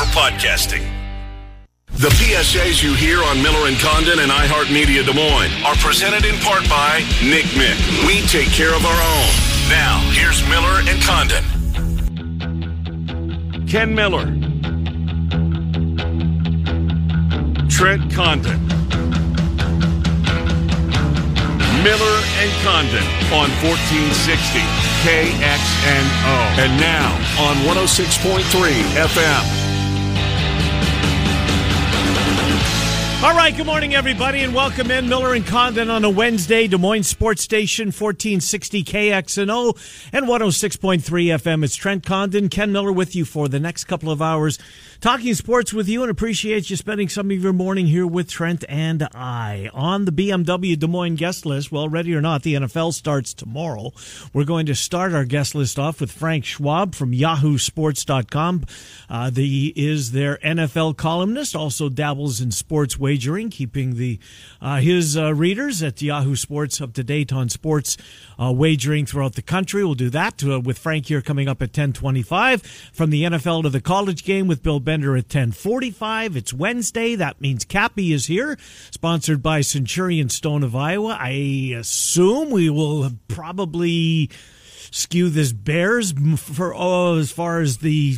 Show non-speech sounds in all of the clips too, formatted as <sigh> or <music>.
for podcasting. The PSAs you hear on Miller and Condon and iHeartMedia Des Moines are presented in part by Nick Mick. We take care of our own. Now, here's Miller and Condon. Ken Miller. Trent Condon. Miller and Condon on 1460 KXNO. And now on 106.3 FM. All right, good morning, everybody, and welcome in. Miller and Condon on a Wednesday, Des Moines Sports Station, 1460 KXNO and 106.3 FM. It's Trent Condon, Ken Miller with you for the next couple of hours, talking sports with you, and appreciate you spending some of your morning here with Trent and I. On the BMW Des Moines guest list, well, ready or not, the NFL starts tomorrow. We're going to start our guest list off with Frank Schwab from YahooSports.com. Uh, he is their NFL columnist, also dabbles in sports wagering, keeping the uh, his uh, readers at Yahoo Sports up to date on sports uh, wagering throughout the country. We'll do that uh, with Frank here coming up at ten twenty five from the NFL to the college game with Bill Bender at ten forty five. It's Wednesday. That means Cappy is here, sponsored by Centurion Stone of Iowa. I assume we will probably skew this Bears for oh, as far as the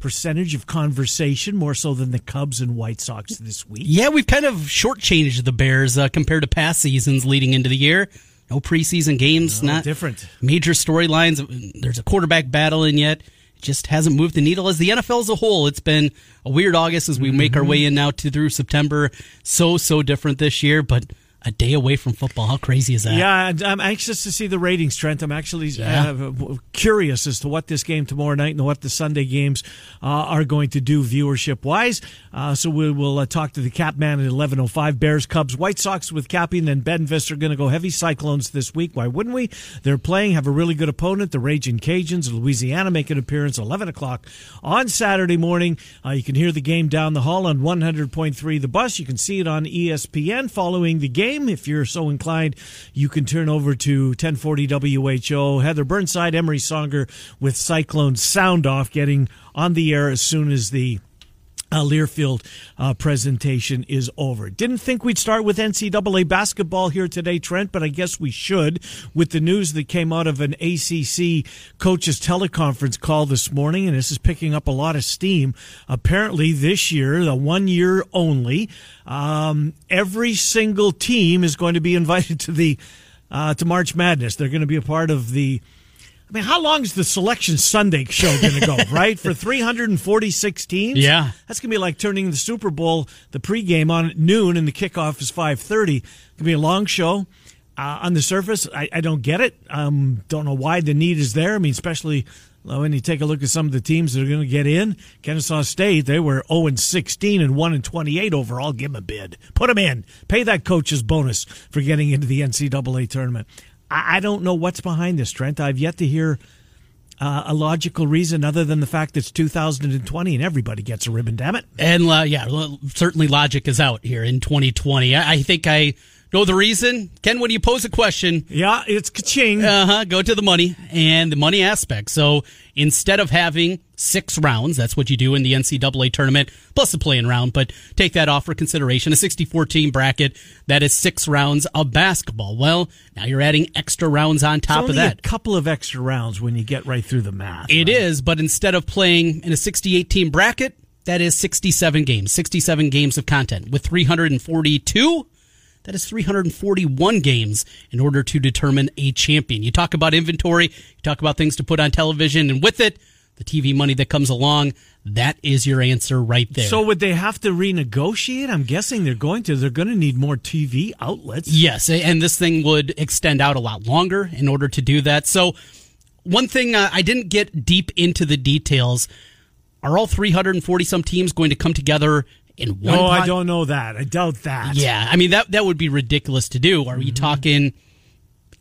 percentage of conversation more so than the Cubs and White Sox this week. Yeah, we've kind of shortchanged the Bears uh, compared to past seasons leading into the year. No preseason games, No, not different. major storylines. There's a quarterback battle in yet. Just hasn't moved the needle as the NFL as a whole. It's been a weird August as we make our mm-hmm. way in now to through September. So so different this year, but a day away from football. How crazy is that? Yeah, I'm anxious to see the ratings, Trent. I'm actually Yeah. uh, curious as to what this game tomorrow night and what the Sunday games uh, are going to do viewership wise. Uh, so we will uh, talk to the Cap Man at 11:05. Bears, Cubs, White Sox with Cappy, and then Ben Vist are going to go heavy Cyclones this week. Why wouldn't we? They're playing, have a really good opponent. The Raging Cajuns of Louisiana make an appearance 11 o'clock on Saturday morning. Uh, you can hear the game down the hall on 100.3 The Bus. You can see it on ESPN following the game. If you're so inclined, you can turn over to 1040 WHO. Heather Burnside, Emery Songer with Cyclone Sound Off getting on the air as soon as the uh, Learfield uh, presentation is over. Didn't think we'd start with NCAA basketball here today, Trent, but I guess we should with the news that came out of an ACC coaches teleconference call this morning, and this is picking up a lot of steam. Apparently, this year, the one year only, um, every single team is going to be <laughs> invited to the uh, to March Madness. They're going to be a part of the I mean, how long is the Selection Sunday show going to go, <laughs> right? For 346 teams? Yeah. That's going to be like turning the Super Bowl, the pregame on at noon and the kickoff is 5.30. It's going to be a long show. Uh, on the surface, I, I don't get it. Um, don't know why the need is there. I mean, especially when you take a look at some of the teams that are going to get in. Kennesaw State, they were 0 and 16 and 1 and 28 overall. Give them a bid. Put them in. Pay that coach's bonus for getting into the NCAA tournament. I, I don't know what's behind this, Trent. I've yet to hear uh, a logical reason other than the fact it's 2020 and everybody gets a ribbon, damn it. And uh, yeah, certainly logic is out here in 2020. I, I think I know the reason. Ken, when you pose a question, Yeah, it's ka-ching. uh huh, go to the money and the money aspect. So instead of having six rounds, that's what you do in the NCAA tournament, plus the playing round, but take that off for consideration. A 64 team bracket, that is six rounds of basketball. Well, now you're adding extra rounds on top of that. a couple of extra rounds when you get right through the math. It right? is, but instead of playing in a 68 team bracket, that is 67 games, 67 games of content. With 342, that is 341 games in order to determine a champion. You talk about inventory, you talk about things to put on television, and with it, the TV money that comes along, that is your answer right there. So would they have to renegotiate? I'm guessing they're going to. They're going to need more TV outlets. Yes, and this thing would extend out a lot longer in order to do that. So, one thing uh, I didn't get deep into the details are all 340 some teams going to come together in one No, I don't know that. I doubt that. Yeah, I mean that that would be ridiculous to do. Are Mm-hmm. you talking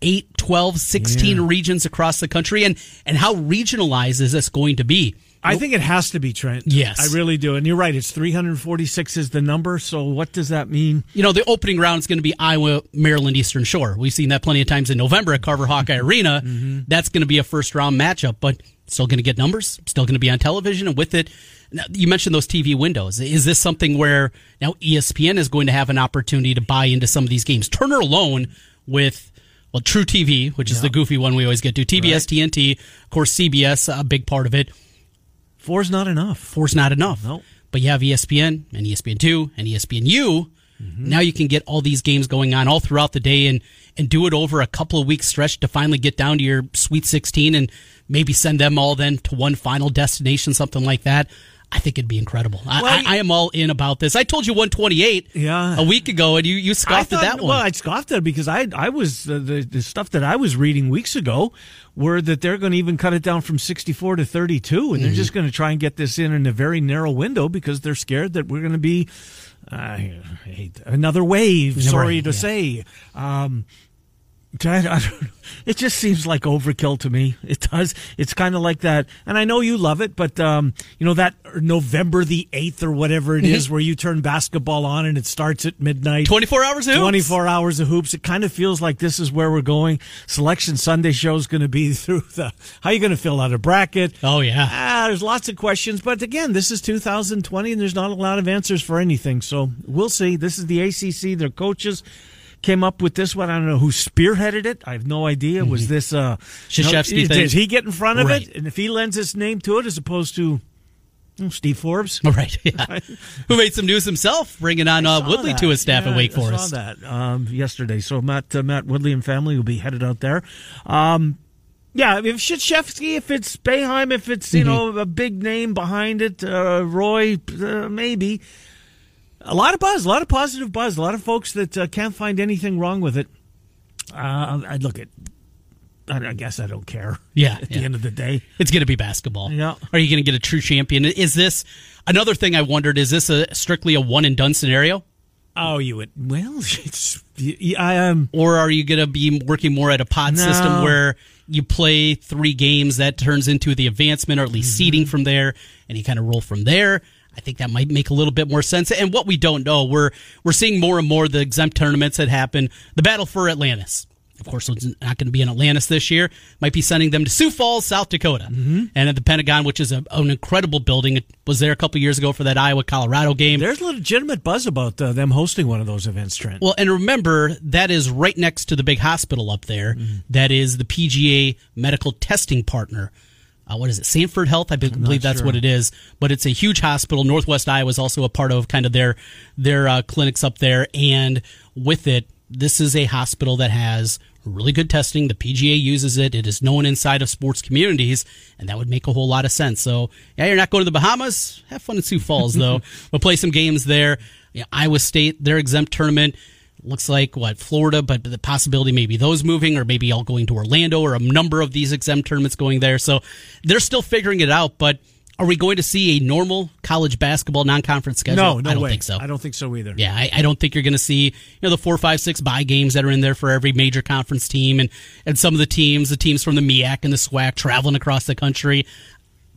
8, 12, 16 Yeah. regions across the country and and how regionalized is this going to be? I think it has to be Trent. Yes. I really do. And you're right. It's 346 is the number. So what does that mean? you know, the opening round is going to be Iowa, Maryland, Eastern Shore. We've seen that plenty of times in November at Carver Hawkeye Arena. Mm-hmm. That's going to be a first round matchup, but still going to get numbers, still going to be on television, and with it, Now, you mentioned those TV windows. Is this something where now ESPN is going to have an opportunity to buy into some of these games? Turner alone with well, truTV, which is the goofy one we always get to, TBS, TNT, of course, CBS, a big part of it. Four's not enough. Four's not enough. No. But you have ESPN and ESPN two and ESPNU. Mm-hmm. Now you can get all these games going on all throughout the day and and do it over a couple of weeks stretch to finally get down to your Sweet 16 and maybe send them all then to one final destination, something like that. I think it'd be incredible. I, Well, I, I am all in about this. I told you 128 Yeah. a week ago, and you, you scoffed I at that one. Well, I scoffed at it because I I was uh, the the stuff that I was reading weeks ago were that they're going to even cut it down from 64 to 32 Mm-hmm. and they're just going to try and get this in in a very narrow window because they're scared that we're going to be uh, I hate another wave, sorry wave, to yeah. say. Um I, I don't, <laughs> it just seems like overkill to me. It does. It's kind of like that, and I know you love it, but um, you know that November the eighth or whatever it is, <laughs> where you turn basketball on and it starts at midnight. 24 hours of hoops. 24 hours of hoops. It kind of feels like this is where we're going. Selection Sunday show is going to be <laughs> through the. How are you going to fill out a bracket? Oh, yeah. Ah, there's lots of questions, but again, this is 2020 and there's not a lot of answers for anything. So we'll see. This is the ACC. Their coaches came up with this one. I don't know who spearheaded it. I have no idea. Was this uh know, thing? Did he get in front of Right. it? And if he lends his name to it, as opposed to oh, Steve Forbes. All <laughs> right. Yeah. <laughs> Who made some news himself, bringing on uh, Woodley that. to his staff Yeah, at Wake I Forest. saw that um, yesterday. So Matt uh, Matt Woodley and family will be headed out there. Um, yeah, if Shevsky, if it's Boeheim, if it's you Mm-hmm. know a big name behind it, uh, Roy, uh, maybe. A lot of buzz, a lot of positive buzz, a lot of folks that uh, can't find anything wrong with it. Uh, I look at. I I guess I don't care. Yeah, <laughs> At yeah. the end of the day, It's going to be basketball. Yeah. Are you going to get a true champion? Is this another thing I wondered? Is this a strictly a one and done scenario, oh, you would. Well, <laughs> it's. I am. or are you going to be working more at a pod No. system where you play three games that turns into the advancement or at least seeding from there, and you kind of roll from there? I think that might make a little bit more sense. And what we don't know, we're we're seeing more and more the exempt tournaments that happen. The battle for Atlantis. Of course, it's not going to be in Atlantis this year. Might be sending them to Sioux Falls, South Dakota, Mm-hmm. and at the Pentagon, which is a, an incredible building. It was there a couple years ago for that Iowa Colorado game. There's a legitimate buzz about uh, them hosting one of those events, Trent. Well, and remember that is right next to the big hospital up there. That is the PGA medical testing partner. Uh, what is it? Sanford Health, I be- believe that's sure. what it is. But it's a huge hospital. Northwest Iowa is also a part of kind of their their uh, clinics up there, and with it, this is a hospital that has really good testing. The PGA uses it. It is known inside of sports communities, and that would make a whole lot of sense. So, yeah, you're not going to the Bahamas. Have fun in Sioux Falls, though. <laughs> we'll play some games there. Yeah, Iowa State, their exempt tournament looks like what Florida, but the possibility maybe those moving, or maybe all going to Orlando, or a number of these exempt tournaments going there. So they're still figuring it out. But are we going to see a normal college basketball non-conference schedule? no, no I don't way. think so. I don't think so either. Yeah, I, I don't think you're going to see you know the four, five, six buy games that are in there for every major conference team, and and some of the teams, the teams from the MEAC and the SWAC, traveling across the country,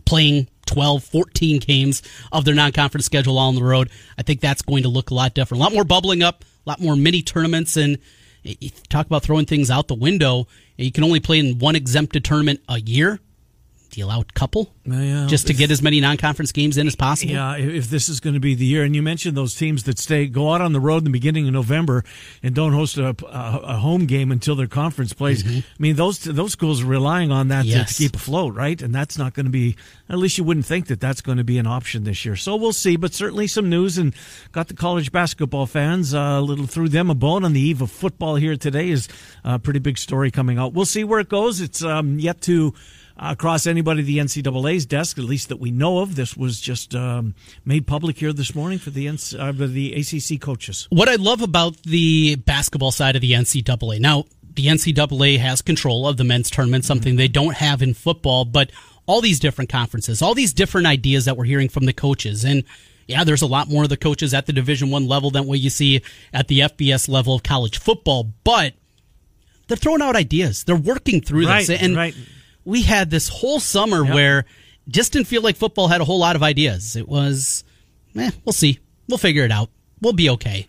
playing 12, 14 games of their non-conference schedule all on the road. I think that's going to look a lot different, a lot more bubbling up, a lot more mini tournaments, and you talk about throwing things out the window. You can only play in one exempted tournament a year. Allow a couple Yeah, just to if- get as many non-conference games in as possible? Yeah, if this is going to be the year, and you mentioned those teams that stay go out on the road in the beginning of November and don't host a, a, a home game until their conference plays. I mean, those those schools are relying on that to, to Mm-hmm. Keep afloat, right? And that's not going to be. At least you wouldn't think that that's going to be an option this year. So we'll see. But certainly some news, and got the college basketball fans uh, a little threw them a bone on the eve of football here today. Is a pretty big story coming out. We'll see where it goes. It's um, yet to uh, cross anybody at the NCAA's desk, at least that we know of. This was just um, made public here this morning for the NC, uh, the ACC coaches. what I love about the basketball side of the NCAA now, the NCAA has control of the men's tournament, something they don't have in football, but all these different conferences, all these different ideas that we're hearing from the coaches, and yeah, there's a lot more of the coaches at the Division One level than what you see at the FBS level of college football, but they're throwing out ideas. They're working through Right, this, and right. We had this whole summer Yep. where just didn't feel like football had a whole lot of ideas. It was, eh, we'll see. We'll figure it out. We'll be okay.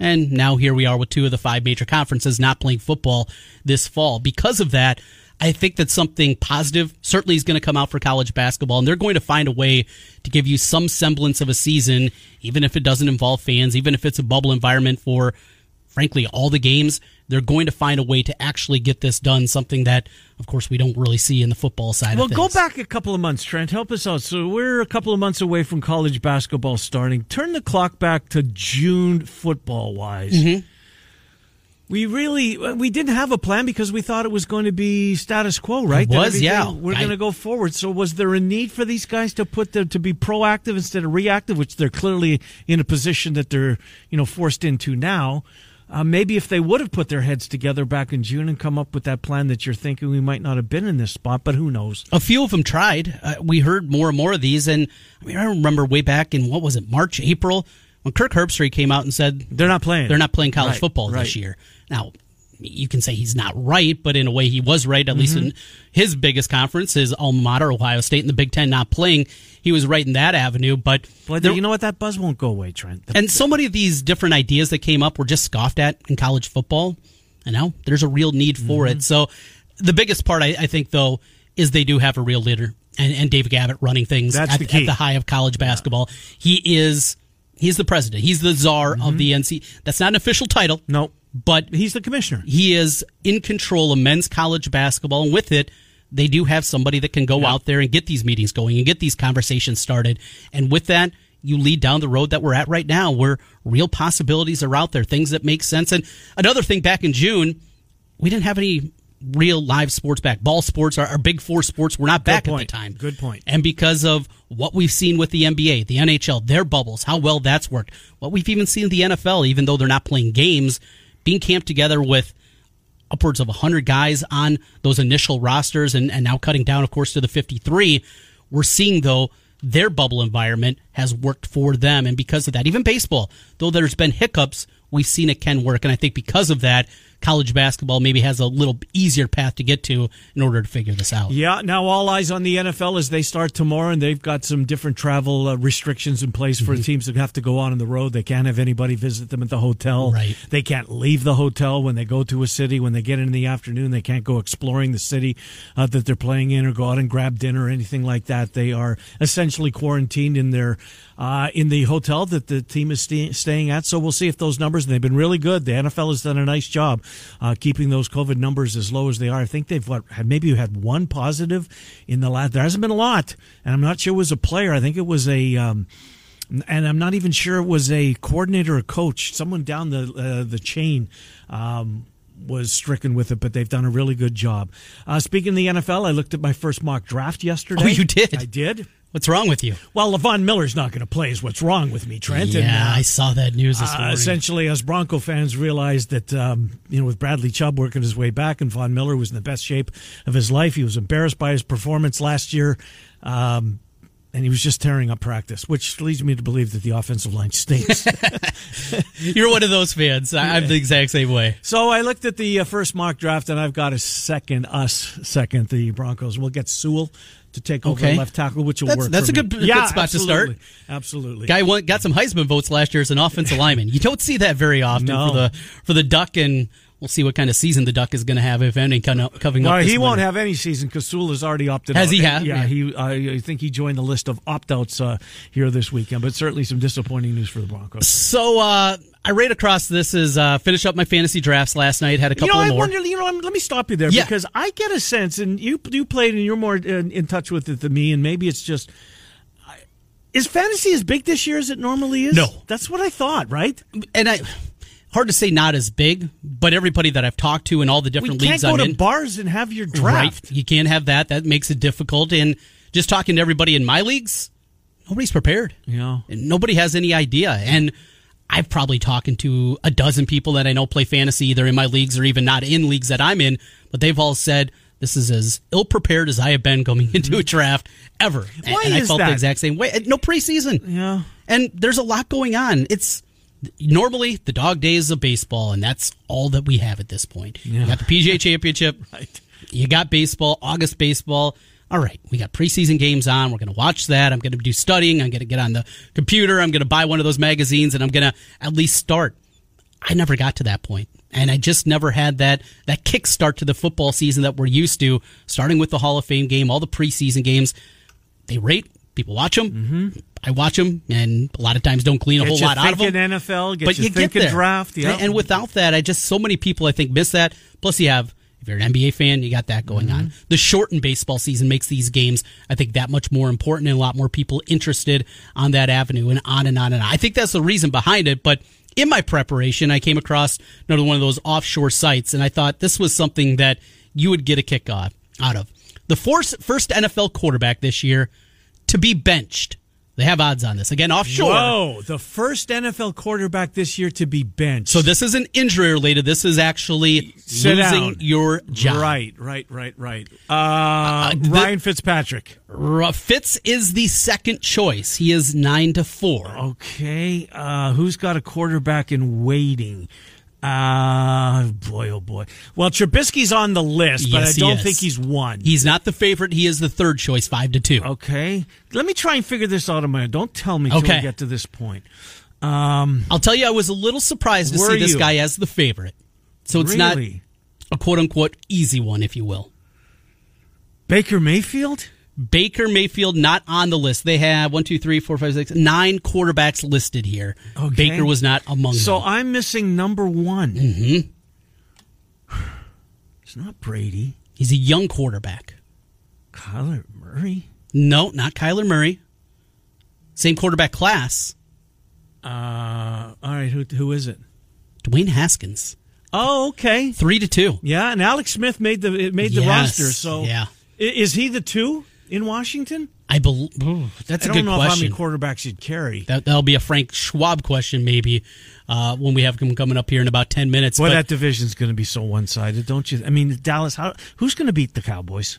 And now here we are with two of the five major conferences not playing football this fall. Because of that, I think that something positive certainly is going to come out for college basketball, and they're going to find a way to give you some semblance of a season, even if it doesn't involve fans, even if it's a bubble environment for, frankly, all the games. They're going to find a way to actually get this done, something that, of course, we don't really see in the football side well, go back a couple of months, Trent. Help us out. So we're a couple of months away from college basketball starting. Turn the clock back to June football wise. Mm-hmm. We really we didn't have a plan because we thought it was going to be status quo, right? It was, yeah. We're I- going to go forward. So was there a need for these guys to put the, to be proactive instead of reactive, which they're clearly in a position that they're you know forced into now? Uh, maybe if they would have put their heads together back in June and come up with that plan that you're thinking, we might not have been in this spot. But who knows? A few of them tried. Uh, we heard more and more of these, and I mean, I remember way back in what was it, March, April, when Kirk Herbstreit came out and said They're not playing. they're not playing college Right, football right. this year. Now, you can say he's not right, but in a way, he was right. At least in Mm-hmm. his biggest conference, his alma mater, Ohio State, in the Big Ten, not playing. He was right in that avenue, but there- you know what? That buzz won't go away, Trent. The- and so many of these different ideas that came up were just scoffed at in college football. And now there's a real need for Mm-hmm. it. So the biggest part, I, I think, though, is they do have a real leader and, and Dan Gavitt running things at, the at the high of college basketball. He is he's the president. He's the czar of the NC. That's not an official title. Mm-hmm. no, But he's the commissioner. he is in control of men's college basketball, and with it, they do have somebody that can go out there and get these meetings going and get these conversations started. And with that, you lead down the road that we're at right now, where real possibilities are out there, things that make sense. And another thing, back in June, we didn't have any real live sports back. Ball sports, our, our big four sports, were not back at the time. Good point. And because of what we've seen with the NBA, the NHL, their bubbles, how well that's worked, what we've even seen in the NFL, even though they're not playing games, being camped together with upwards of 100 guys on those initial rosters and, and now cutting down, of course, to the 53. We're seeing, though, their bubble environment has worked for them. And because of that, even baseball, though there's been hiccups, we've seen it can work. And I think because of that, college basketball maybe has a little easier path to get to in order to figure this out. Yeah, now all eyes on the NFL as they start tomorrow, and they've got some different travel uh, restrictions in place for Mm-hmm. teams that have to go on on the road. They can't have anybody visit them at the hotel. Right. They can't leave the hotel when they go to a city. When they get in the afternoon, they can't go exploring the city uh, that they're playing in or go out and grab dinner or anything like that. They are essentially quarantined in their uh, in the hotel that the team is sta staying at. So we'll see if those numbers. And they've been really good. The NFL has done a nice job uh, keeping those COVID numbers as low as they are. I think they've what had maybe had one positive in the last. There hasn't been a lot, and I'm not sure it was a player. I think it was a. Um, and I'm not even sure it was a coordinator or coach. Someone down the uh, the chain um, was stricken with it, but they've done a really good job. Uh, speaking of the NFL, I looked at my first mock draft yesterday. Oh, you did? I did. What's wrong with you? Well, Levon Miller's not going to play. Is what's wrong with me, Trent? Yeah, And, uh, I saw that news this uh, morning. essentially, as Bronco fans realized that, um, you know, with Bradley Chubb working his way back and Von Miller was in the best shape of his life, he was embarrassed by his performance last year. Um, and he was just tearing up practice, which leads me to believe that the offensive line stinks. <laughs> <laughs> You're one of those fans. I'm the exact same way. so I looked at the uh, first mock draft, and I've got a second, us second, the Broncos. We'll get Sewell to take over Okay. left tackle, which will That's- work. that's a good- good yeah, spot to start. absolutely. Absolutely. Guy won, got some Heisman votes last year as an offensive lineman. You don't see that very often No. for the for the Duck, and we'll see what kind of season the Duck is going to have if any coming up. Coming up this he won't winter. have any season because Sewell has already opted Has out. he have? Yeah, Yeah. he. I I think he joined the list of opt-outs uh, here this weekend. But certainly some disappointing news for the Broncos. So uh, I read across this is uh, finish up my fantasy drafts last night. Had a You couple know, of I more. wonder. You know, let me stop you there Yeah. because I get a sense, and you you played, and you're more in, in touch with it than me, and maybe it's just. I- Is fantasy as big this year as it normally is? No. that's what I thought. Right? and I hard to say not as big, but everybody that I've talked to in all the different can't leagues go I'm to in, bars and have your draft. Right. You can't have that. That makes it difficult. And just talking to everybody in my leagues, nobody's prepared. Yeah. And nobody has any idea. And I've probably talked to a dozen people that I know play fantasy either in my leagues or even not in leagues that I'm in, but they've all said this is as ill prepared as I have been going <laughs> into a draft ever. Why and I is felt that? the exact same way. Uh, no preseason. Yeah. And there's a lot going on. It's normally the dog days of baseball, and that's all that we have at this point. You got the PGA <laughs> Championship. Right. You got baseball, August baseball. All right, we got preseason games on. We're going to watch that. I'm going to do studying. I'm going to get on the computer. I'm going to buy one of those magazines, and I'm going to at least start. I never got to that point, and I just never had that that kickstart to the football season that we're used to. Starting with the Hall of Fame game, all the preseason games, they rate people watch them. Mm-hmm. I watch them, and a lot of times don't glean a Get whole lot out of them. NFL, get but you, you get there. draft. And, and without that, I just so many people I think miss that. Plus, you have if you're an NBA fan, you got that going on. Mm-hmm. The shortened baseball season makes these games, I think, that much more important and a lot more people interested on that avenue and on and on and on. I think that's the reason behind it. But in my preparation, I came across another one of those offshore sites, and I thought this was something that you would get a kick out out of. The first, first NFL quarterback this year to be benched. They have odds on this again offshore. Whoa, the first NFL quarterback this year to be benched. So this isn't injury related. This is actually Sit losing down. your job. Right, right, right, right. Uh, the- Ryan Fitzpatrick. R- Fitz is the second choice. He is nine to four. Okay, uh, who's got a quarterback in waiting? Uh, boy, oh boy. Well, Trubisky's on the list, but Yes, I don't think he's one. He's not the favorite. He is the third choice, five to two. okay, let me try and figure this out on my own. Don't tell me till Okay. we get to this point. I'll tell you, I was a little surprised to see this you? guy as the favorite. So it's not a quote unquote easy one, if you will. Baker Mayfield. Baker Mayfield not on the list. They have one, two, three, four, five, six, nine quarterbacks listed here. Okay. Baker was not among So them. So I'm missing number one. Mm-hmm. It's not Brady. He's a young quarterback. Kyler Murray. No, not Kyler Murray. Same quarterback class. Uh, all right, who who is it? Dwayne Haskins. Oh, okay. Three to two. Yeah, and Alex Smith made the made the Yes, roster. So yeah. Is he the two in Washington? I believe that's I a don't good know question. how many quarterbacks you'd carry. that, that'll be a Frank Schwab question, maybe uh, when we have him coming up here in about ten minutes. Boy, But that division's going to be so one sided, don't you? I mean, Dallas. How who's going to beat the Cowboys?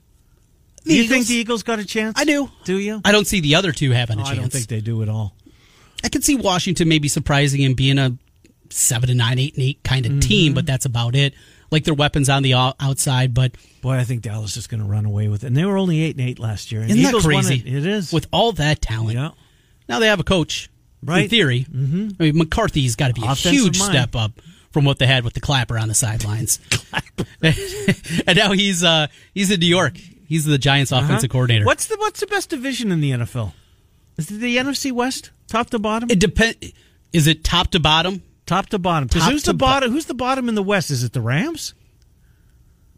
The do you think the Eagles got a chance? I do. Do you? I don't see the other two having a Oh, chance. I don't think they do at all. I could see Washington maybe surprising and being a seven to nine, eight and eight kind of Mm-hmm. team, but that's about it. Like their weapons on the outside, but Boy, I think Dallas is going to run away with it. And they were only eight and eight last year. And isn't the that crazy? It. it is with all that talent. yeah. Now they have a coach, in Right. theory. Mm-hmm. I mean, McCarthy's got to be a Offensive huge mind. step up from what they had with the clapper on the sidelines. <laughs> <laughs> and now he's uh, he's in New York. He's the Giants' offensive Uh-huh. coordinator. What's the what's the best division in the NFL? Is it the NFC West, top to bottom? it depend? Is it top to bottom? Top to bottom. who's the bottom? Who's the bottom in the West? Is it the Rams?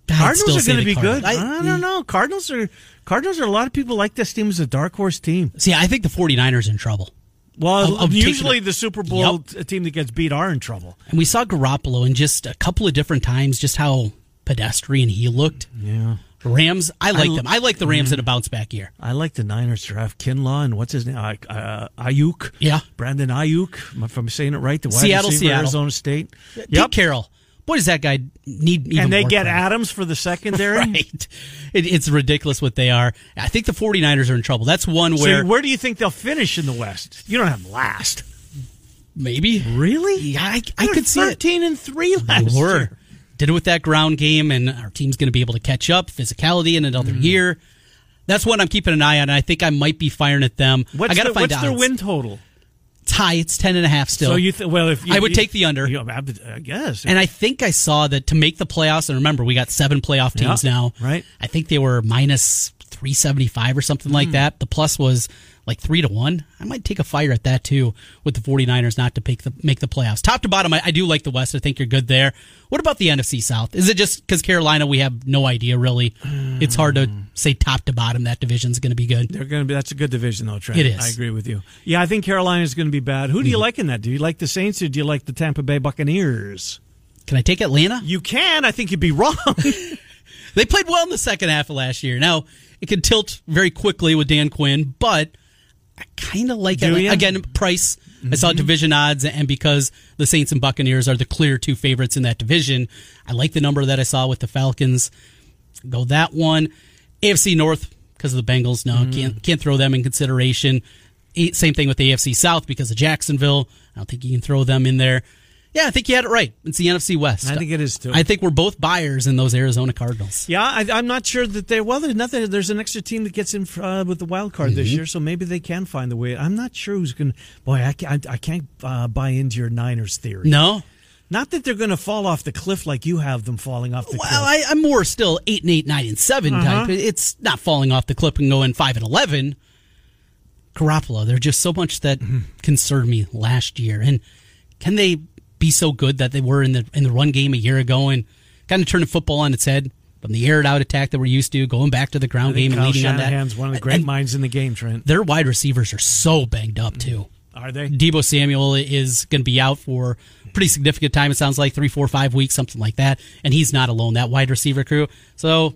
I'd Cardinals are going to be good. Cardinals. I, don't know. Cardinals are Cardinals are a lot of people like this team as a dark horse team. See, I think the 49ers in trouble. Well, of taking usually the Super Bowl Yep. team that gets beat are in trouble. And we saw Garoppolo in just a couple of different times, just how pedestrian he looked. Yeah. Rams, I like I- them. I like the Rams in a bounce back year. I like the Niners draft Kinlaw and what's his name? Uh, uh, Aiyuk. Yeah. Brandon Aiyuk. If I'm saying it right, the wide Seattle, receiver, Seattle. Arizona State. Pete Carroll, boy, does that guy need even and they get credit. Adams for the secondary. <laughs> Right. It, it's ridiculous what they are. I think the 49ers are in trouble. That's one So where where do you think they'll finish in the West? You don't have them last. maybe. Really? Yeah, I, I could see it. Thirteen and three They last were. year. Did it with that ground game, and our team's going to be able to catch up. Physicality in another Mm. year. That's what I'm keeping an eye on. And I think I might be firing at them. What's, I got to find what's out. their win total? It's high. It's ten and a half still. So you th- well, if you, I would you- take the under. you I I guess. and I think I saw that to make the playoffs. And remember, we got seven playoff teams Yeah, now. right. I think they were minus three seventy five or something Hmm. like that. The plus was like three to one. I might take a fire at that too with the 49ers not to make the make the playoffs. Top to bottom, I, I do like the West. I think you're good there. What about the NFC South? Is it just because Carolina? We have no idea really. It's hard to say top to bottom that division's going to be good. They're going to be. That's a good division, though. Trent. It is. Mm-hmm. I agree with you. Yeah, I think Carolina's going to be bad. Who do you like in that? Do you like the Saints or do you like the Tampa Bay Buccaneers? Can I take Atlanta? You can. I think you'd be <laughs> wrong. <laughs> They played well in the second half of last year. Now it could tilt very quickly with Dan Quinn, but I kind of like Do it. Again, price. I saw mm-hmm. division odds, and because the Saints and Buccaneers are the clear two favorites in that division, I like the number that I saw with the Falcons. Go that one. AFC North because of the Bengals. No, mm-hmm. can't can't throw them in consideration. Same thing with the AFC South because of Jacksonville. I don't think you can throw them in there. Yeah, I think you had it right. It's the NFC West. I think it is, too. I think we're both buyers in those Arizona Cardinals. yeah, I, I'm not sure that they. Well, there's nothing. There's an extra team that gets in uh, with the wild card this Mm-hmm. year, so maybe they can find a way. I'm not sure who's going. to Boy, I can't. I can't uh, buy into your Niners theory. No, Not that they're going to fall off the cliff like you have them falling off the Well, cliff. I, I'm more still eight and eight, nine and 7 Uh-huh. type. It's not falling off the cliff and going five and eleven. Garoppolo, there's just so much that Mm-hmm. concerned me last year, and can they be so good that they were in the in the run game a year ago and kind of turning football on its head from the air out attack that we're used to, going back to the ground game and Kyle leading on that. Shanahan's one of the great And minds in the game, Trent. Their wide receivers are so banged up too. Mm. Are they? Deebo Samuel is going to be out for pretty significant time. It sounds like three, four, five weeks, something like that. And he's not alone. That wide receiver crew. So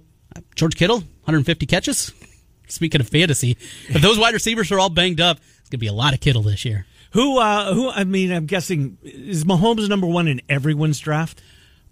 George Kittle, 150 catches. Speaking of fantasy, if those wide receivers are all banged up, it's going to be a lot of Kittle this year. Who? Uh, who? I mean, I'm guessing is Mahomes number one in everyone's draft.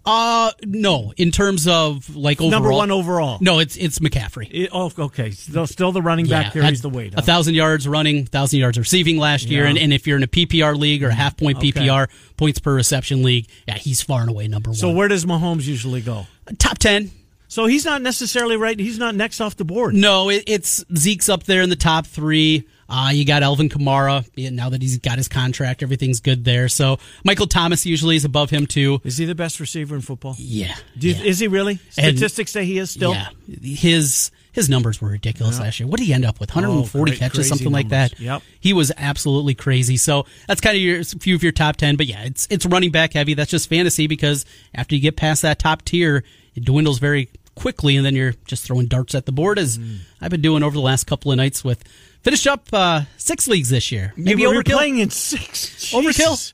Uh no. In terms of like overall, Number one overall. No, it's it's McCaffrey. It- oh, okay. Still, still the running back Yeah, carries the weight. A thousand yards running, thousand yards receiving last year, Yeah. and, and if you're in a PPR league or a half point Okay. PPR points per reception league, yeah, he's far and away number one. So where does Mahomes usually go? top ten. So he's not necessarily right. He's not next off the board. No, it, it's Zeke's up there in the top three. Uh, you got Alvin Kamara. Yeah, Now that he's got his contract, everything's good there. So Michael Thomas usually is above him too. Is he the best receiver in football? Yeah, Do you, yeah. Is he really? And- Statistics say he is still. Yeah, his his numbers were ridiculous last year. What did he end up with? 140 Oh, cra- catches, something like that. Yep. he was absolutely crazy. So that's kind of your a few of your top ten. But yeah, it's it's running back heavy. That's just fantasy because after you get past that top tier, it dwindles very quickly, and then you're just throwing darts at the board. As Mm. I've been doing over the last couple of nights with. Finished up uh, six leagues this year. Maybe you were overkill. playing in six. Overkill?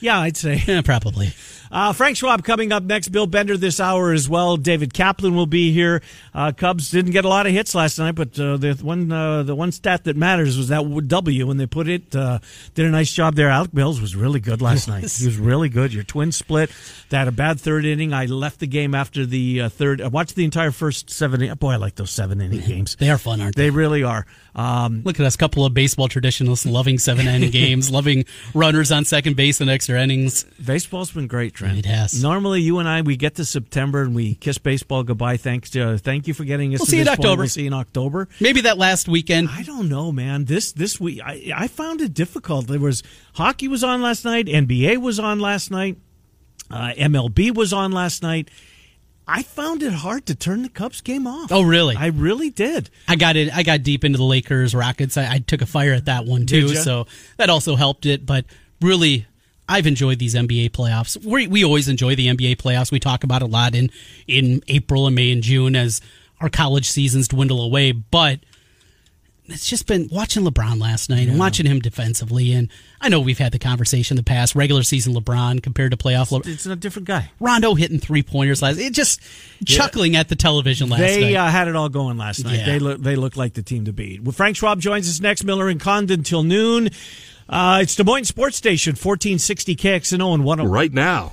Yeah, I'd say. Yeah, probably. Uh, Frank Schwab coming up next. Bill Bender this hour as well. David Kaplan will be here. Uh, Cubs didn't get a lot of hits last night, but uh, the one uh, the one stat that matters was that W when they put it. Uh, did a nice job there. Alec Mills was really good last night. He was really good. Your twin split. They had a bad third inning. I left the game after the uh, third. I watched the entire first seven. in- Boy, I like those seven inning games. They are fun, aren't they? They really are. Um, Look at us, couple of baseball traditionalists loving seven inning <laughs> games, loving runners on second base in extra innings. Baseball's been great, Trent. It has. Normally, you and I we get to September and we kiss baseball goodbye. Thanks to thank you for getting us. We'll to see you in point. October. We'll see you in October. Maybe that last weekend. I don't know, man. This this week, I I found it difficult. There was hockey was on last night, NBA was on last night, uh, MLB was on last night. I found it hard to turn the Cubs game off. Oh, really? I really did. I got it. I got deep into the Lakers, Rockets. I, I took a fire at that one too, so that also helped it. But really, I've enjoyed these NBA playoffs. We we always enjoy the NBA playoffs. We talk about a lot in in April and May and June as our college seasons dwindle away. But it's just been watching LeBron last night and watching him defensively. And I know we've had the conversation in the past. Regular season LeBron compared to playoff LeBron. It's a different guy. Rondo hitting three pointers last. It just chuckling at the television last They night. uh, had it all going last night. Yeah. They look they look like the team to beat. Well, Frank Schwab joins us next. Miller and Condon till noon. Uh, it's Des Moines Sports Station, 1460 KXNO and 10. Right now.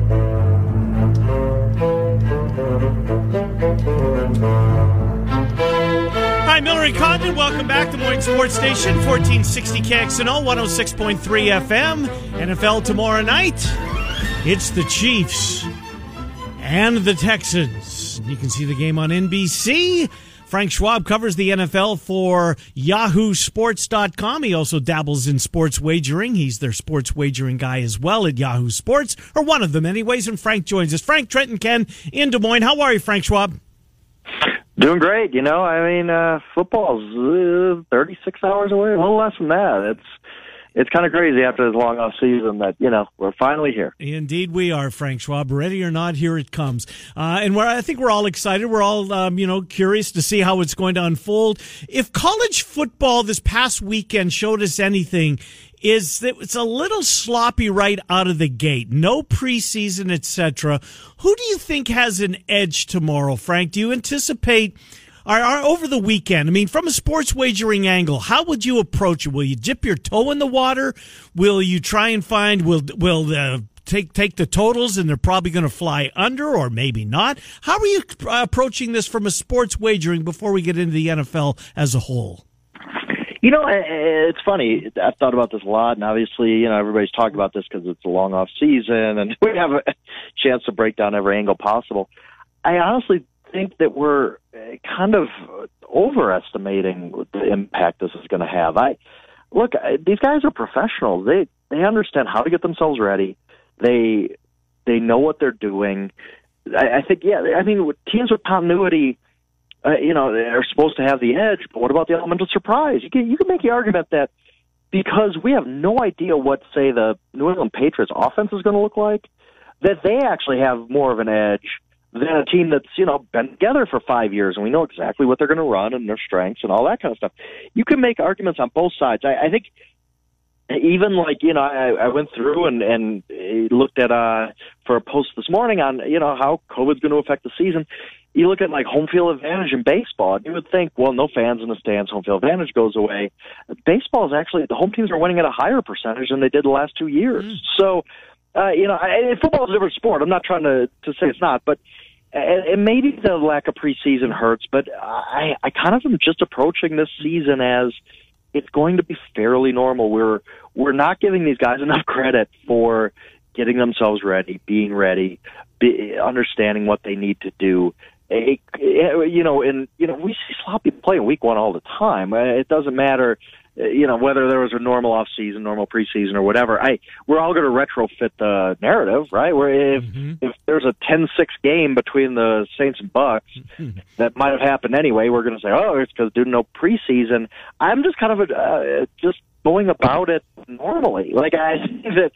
Hi, Miller and Condon. Welcome back to Moines Sports Station, 1460 KXNO, 106.3 FM. NFL tomorrow night. It's the Chiefs and the Texans. You can see the game on NBC. Frank Schwab covers the NFL for YahooSports.com. He also dabbles in sports wagering. He's their sports wagering guy as well at Yahoo Sports, or one of them, anyways. And Frank joins us. Frank, Trenton, Ken in Des Moines. How are you, Frank Schwab? Doing great, you know. I mean, uh, football's uh, 36 hours away, a little less than that. It's it's kind of crazy after this long off season that you know we're finally here. Indeed, we are, Frank Schwab. Ready or not, here it comes. Uh, and I think we're all excited. We're all, um, you know, curious to see how it's going to unfold. If college football this past weekend showed us anything, is that it's a little sloppy right out of the gate. No preseason, etc. Who do you think has an edge tomorrow, Frank? Do you anticipate? Are, are over the weekend? I mean, from a sports wagering angle, how would you approach it? Will you dip your toe in the water? Will you try and find? Will will uh, take take the totals and they're probably going to fly under, or maybe not? How are you approaching this from a sports wagering before we get into the NFL as a whole? You know, eh, eh, it's funny. I've thought about this a lot, and obviously, you know, everybody's talking about this because it's a long off season, and <laughs> we have a chance to break down every angle possible. I honestly think that we're uh, kind of overestimating the impact this is going to have. I look; these guys are professionals. They they understand how to get themselves ready. They they know what they're doing. I, I think, yeah. I mean, teams with continuity uh, you know, they're supposed to have the edge. But what about the element of surprise? You can you can make the argument that because we have no idea what, say, the New England Patriots offense is going to look like, that they actually have more of an edge than a team that's you know been together for five years and we know exactly what they're going to run and their strengths and all that kind of stuff. You can make arguments on both sides. I, I think even like you know I, I went through and and looked at uh for a post this morning on you know how COVID's going to affect the season. You look at like home field advantage in baseball, and you would think, well, no fans in the stands, home field advantage goes away. Baseball is actually the home teams are winning at a higher percentage than they did the last two years. Mm. So, uh, you know, I, football is a different sport. I'm not trying to to say it's not, but and, and maybe the lack of preseason hurts. But I I kind of am just approaching this season as it's going to be fairly normal. We're we're not giving these guys <laughs> enough credit for getting themselves ready, being ready, be, understanding what they need to do. You know, and you know, we see sloppy play in week one all the time. It doesn't matter uh, you know whether there was a normal off season, normal preseason, or whatever. I we're all going to retrofit the narrative, right? Where if mm-hmm. if there's a 10-6 game between the Saints and Bucks mm-hmm. that might have happened anyway, we're going to say, oh, it's because due to no preseason. I'm just kind of a, uh, just going about it normally. Like I <laughs> think that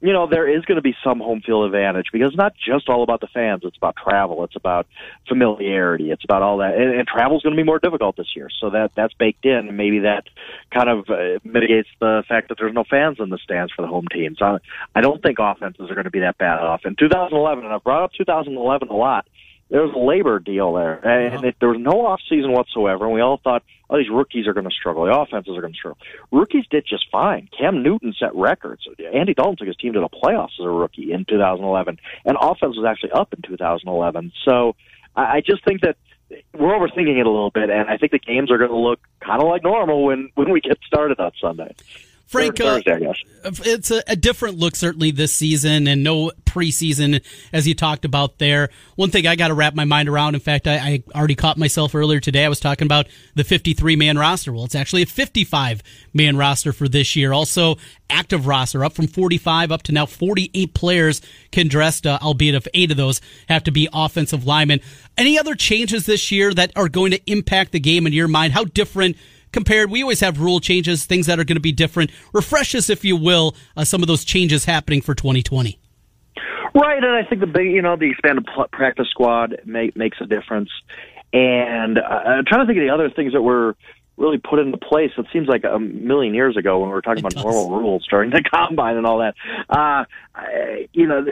you know, there is going to be some home field advantage because it's not just all about the fans. It's about travel. It's about familiarity. It's about all that. And, and travel is going to be more difficult this year. So that, that's baked in. And maybe that kind of uh, mitigates the fact that there's no fans in the stands for the home teams. I, I don't think offenses are going to be that bad off. In 2011, and I've brought up 2011 a lot, there was a labor deal there, and uh-huh. it, there was no off season whatsoever. And we all thought, oh, these rookies are going to struggle. The offenses are going to struggle. Rookies did just fine. Cam Newton set records. Andy Dalton took his team to the playoffs as a rookie in 2011, and offense was actually up in 2011. So I, I just think that we're overthinking it a little bit, and I think the games are going to look kind of like normal when when we get started on Sunday. Frank, uh, it's a, a, different look certainly this season, and no preseason as you talked about there. One thing I got to wrap my mind around. In fact, I, I, already caught myself earlier today. I was talking about the 53 man roster. Well, it's actually a 55 man roster for this year. Also, active roster up from 45 up to now 48 players can dress, uh, albeit if eight of those have to be offensive linemen. Any other changes this year that are going to impact the game in your mind? How different? Compared. We always have rule changes, things that are going to be different. Refresh us, if you will, uh, some of those changes happening for 2020. Right, and I think the big, you know, the expanded practice squad make, makes a difference. And uh, I'm trying to think of the other things that were really put into place. It seems like a million years ago when we were talking it about does. normal rules during the <laughs> combine and all that. Uh, I, you know,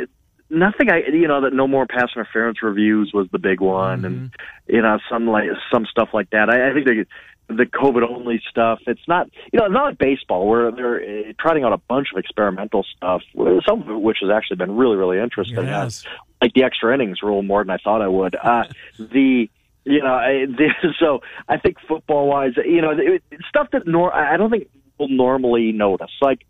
nothing. I you know that no more pass interference reviews was the big one, mm-hmm. and you know some like some stuff like that. I, I think they the COVID only stuff. It's not, you know, not like baseball where they're uh, trotting out a bunch of experimental stuff, some of which has actually been really, really interesting. Yes. Uh, like the extra innings rule more than I thought I would. Uh, <laughs> the, you know, I, the, <laughs> so I think football wise, you know, it, stuff that nor I don't think people normally notice. Like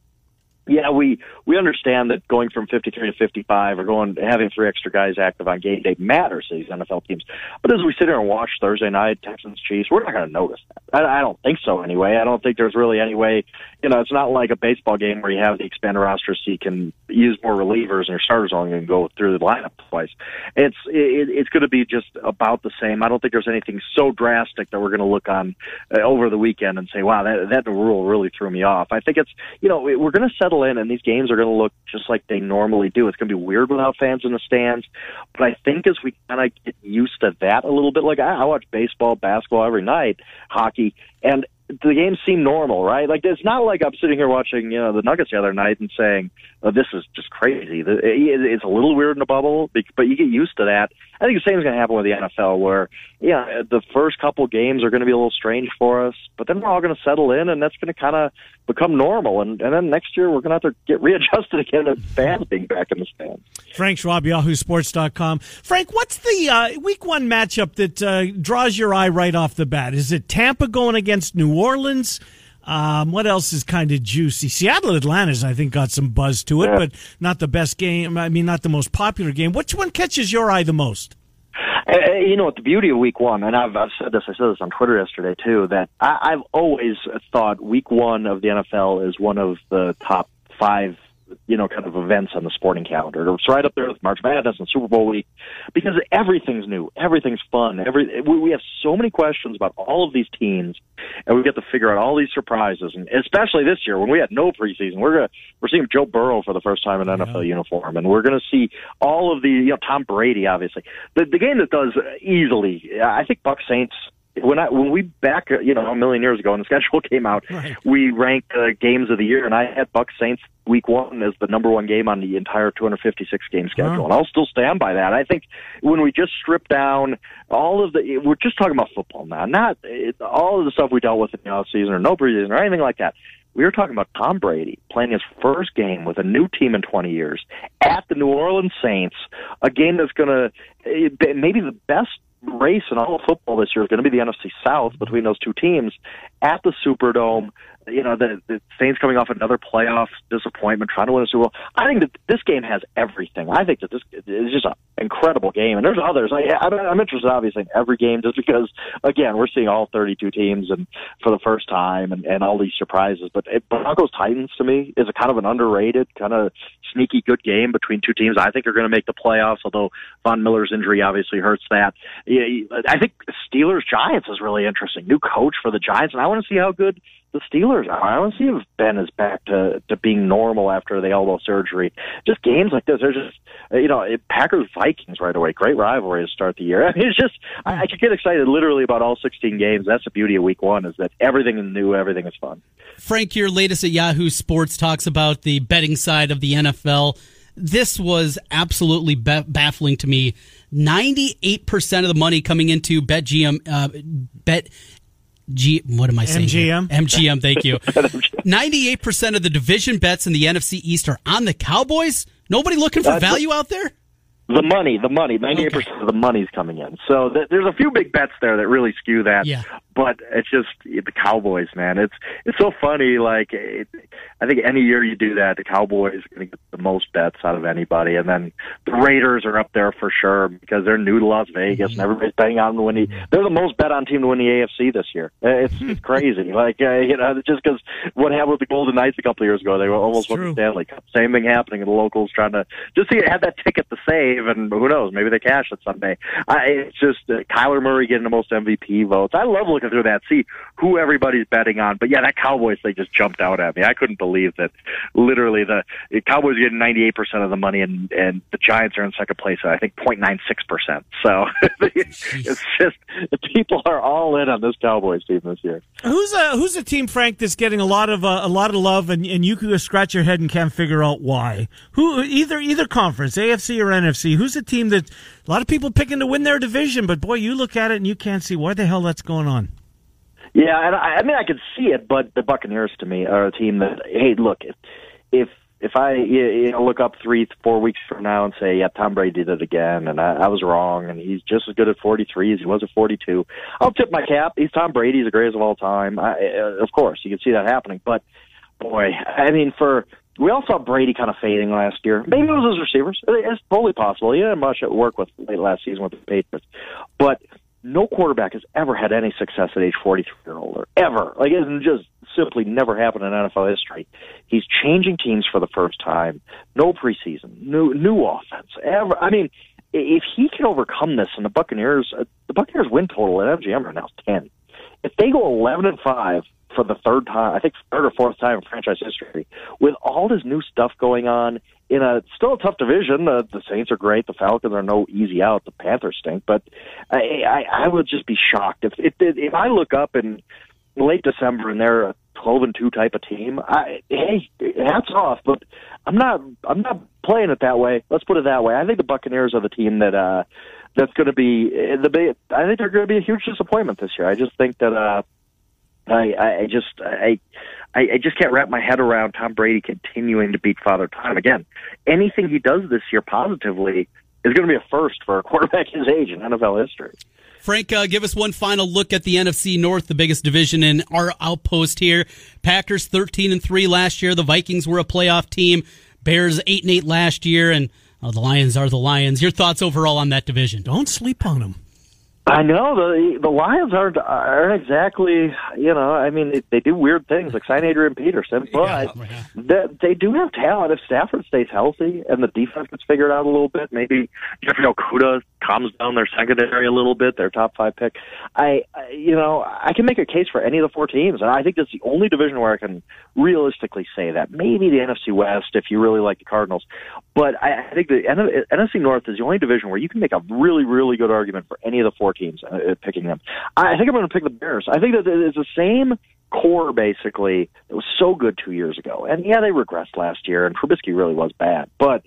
yeah, we we understand that going from 53 to 55 or going having three extra guys active on game day matters to these NFL teams. But as we sit here and watch Thursday night Texans Chiefs, we're not going to notice that. I, I don't think so anyway. I don't think there's really any way. You know, it's not like a baseball game where you have the expanded roster so you can use more relievers and your starters only to go through the lineup twice. It's it, it's going to be just about the same. I don't think there's anything so drastic that we're going to look on uh, over the weekend and say, wow, that that rule really threw me off. I think it's you know we're going to settle settle in, and these games are going to look just like they normally do. It's going to be weird without fans in the stands, but I think as we kind of get used to that a little bit, like I, I watch baseball, basketball every night, hockey, and the games seem normal, right? Like it's not like I'm sitting here watching, you know, the Nuggets the other night and saying, oh, "This is just crazy." It's a little weird in the bubble, but you get used to that. I think the same is going to happen with the NFL, where yeah, the first couple games are going to be a little strange for us, but then we're all going to settle in, and that's going to kind of become normal. And and then next year we're going to have to get readjusted <laughs> again to fans being back in the stands. Frank Schwab, YahooSports.com. Frank, what's the uh, Week One matchup that uh, draws your eye right off the bat? Is it Tampa going against New Orleans? Um, what else is kind of juicy? Seattle Atlanta's, I think, got some buzz to it, Yeah. but not the best game. I mean, not the most popular game. Which one catches your eye the most? Uh, you know the beauty of week one, and I've, I've said this, I said this on Twitter yesterday too, that I, I've always thought week one of the NFL is one of the top five, you know, kind of events on the sporting calendar. It's right up there with March Madness and Super Bowl week because everything's new, everything's fun. Every we, we have so many questions about all of these teams, and we get to figure out all these surprises, and especially this year when we had no preseason, we're gonna we're seeing Joe Burrow for the first time in an NFL uniform, and we're gonna see all of the you know Tom Brady, obviously. The the game that does easily, I think Buck Saints. When I when we back uh, you know a million years ago and the <laughs> schedule came out, Right. we ranked uh, games of the year, and I had Buck Saints week one as the number one game on the entire 256 game schedule, Wow. and I'll still stand by that. I think when we just strip down all of the, we're just talking about football now, not it, all of the stuff we dealt with in the off season or no preseason or anything like that. We were talking about Tom Brady playing his first game with a new team in 20 years at the New Orleans Saints, a game that's going to maybe the best race in all of football this year is going to be the NFC South between those two teams at the Superdome. You know, the, the Saints coming off another playoff disappointment, trying to win a Super Bowl. I think that this game has everything. I think that this is just an incredible game, and there's others. I, I'm, interested, obviously, in every game, just because, again, we're seeing all 32 teams and for the first time, and, and all these surprises. But it, Broncos Titans to me is a kind of an underrated, kind of sneaky good game between two teams. I think are going to make the playoffs, although Von Miller's injury obviously hurts that. I think Steelers Giants is really interesting. New coach for the Giants, and I want to see how good the Steelers. I to see if Ben is back to to being normal after the elbow surgery. Just games like this, they're just you know Packers Vikings right away. Great rivalry to start the year. I mean, it's just I, I could get excited literally about all 16 games. That's the beauty of Week One is that everything is new, everything is fun. Frank, your latest at Yahoo Sports talks about the betting side of the NFL. This was absolutely baffling to me. Ninety-eight percent of the money coming into BetGM, uh, Bet G. What am I saying? here? MGM? MGM. Thank you. <laughs> Ninety-eight percent of the division bets in the NFC East are on the Cowboys. Nobody looking for That's- value out there. The money, the money, 98% of the money's coming in. So th- there's a few big bets there that really skew that. Yeah. But it's just the Cowboys, man. It's it's so funny. Like it, I think any year you do that, the Cowboys are going to get the most bets out of anybody, and then the Raiders are up there for sure because they're new to Las Vegas and everybody's betting on them to win the. They're the most bet on team to win the AFC this year. Uh, It's, it's <laughs> crazy. Like uh, you know, just because what happened with the Golden Knights a couple of years ago, they were almost won the Stanley Cup. Same thing happening in the locals trying to just see had that ticket to save, and who knows, maybe they cash it someday. I, it's just uh, Kyler Murray getting the most MVP votes. I love looking through that, see who everybody's betting on. But yeah, that Cowboys they just jumped out at me. I couldn't believe that. Literally, the, the Cowboys are getting ninety eight percent of the money, and and the Giants are in second place at I think point nine six percent. So <laughs> it's just people are all in on this Cowboys team this year. Who's a who's a team, Frank, that's getting a lot of uh, a lot of love, and, and you can scratch your head and can't figure out why? Who either either conference, AFC or NFC? Who's a team that a lot of people picking to win their division, but boy, you look at it and you can't see why the hell that's going on. Yeah, and I, I mean I could see it, but the Buccaneers to me are a team that hey, look, if if if I you know look up three four weeks from now and say yeah Tom Brady did it again and I, I was wrong and he's just as good at 43 as he was at 42, I'll tip my cap. He's Tom Brady, he's the greatest of all time. I, uh, of course, you can see that happening, but boy, I mean for. We all saw Brady kind of fading last year. Maybe it was his receivers. It's totally possible. He didn't have much at work with late last season with the Patriots, but no quarterback has ever had any success at age 43 or older. Ever. Like, it just simply never happened in NFL history. He's changing teams for the first time. No preseason. New, new offense. Ever. I mean, if he can overcome this and the Buccaneers, uh, the Buccaneers win total at MGM right now is 10. If they go 11 and 5 for the third time, I think third or fourth time in franchise history, with all this new stuff going on in a still a tough division. The, the Saints are great. The Falcons are no easy out. The Panthers stink, but I, I, I would just be shocked if if if I look up in late December and they're a twelve and two type of team. I, hey, hats off, but I'm not I'm not playing it that way. Let's put it that way. I think the Buccaneers are the team that uh that's going to be the. I think they're going to be a huge disappointment this year. I just think that uh I, I I just I, I I just can't wrap my head around Tom Brady continuing to beat Father Time again. Anything he does this year positively is going to be a first for a quarterback his age in NFL history. Frank, uh, give us one final look at the NFC North, the biggest division in our outpost here. Packers thirteen and three last year. The Vikings were a playoff team. Bears eight and eight last year, and uh, the Lions are the Lions. Your thoughts overall on that division? Don't sleep on them. I know the the Lions aren't aren't exactly you know I mean they, they do weird things like sign Adrian Peterson, but Yeah. they, they do have talent. If Stafford stays healthy and the defense gets figured out a little bit, maybe Jeffrey Okudah calms down their secondary a little bit, their top five pick. I, you know I can make a case for any of the four teams, and I think that's the only division where I can realistically say that. Maybe the NFC West if you really like the Cardinals, but I, I think the NFC North is the only division where you can make a really really good argument for any of the four teams uh, uh, picking them. I, think I'm going to pick the Bears. I think that it's the same core basically that was so good two years ago. And yeah, they regressed last year, and Trubisky really was bad. But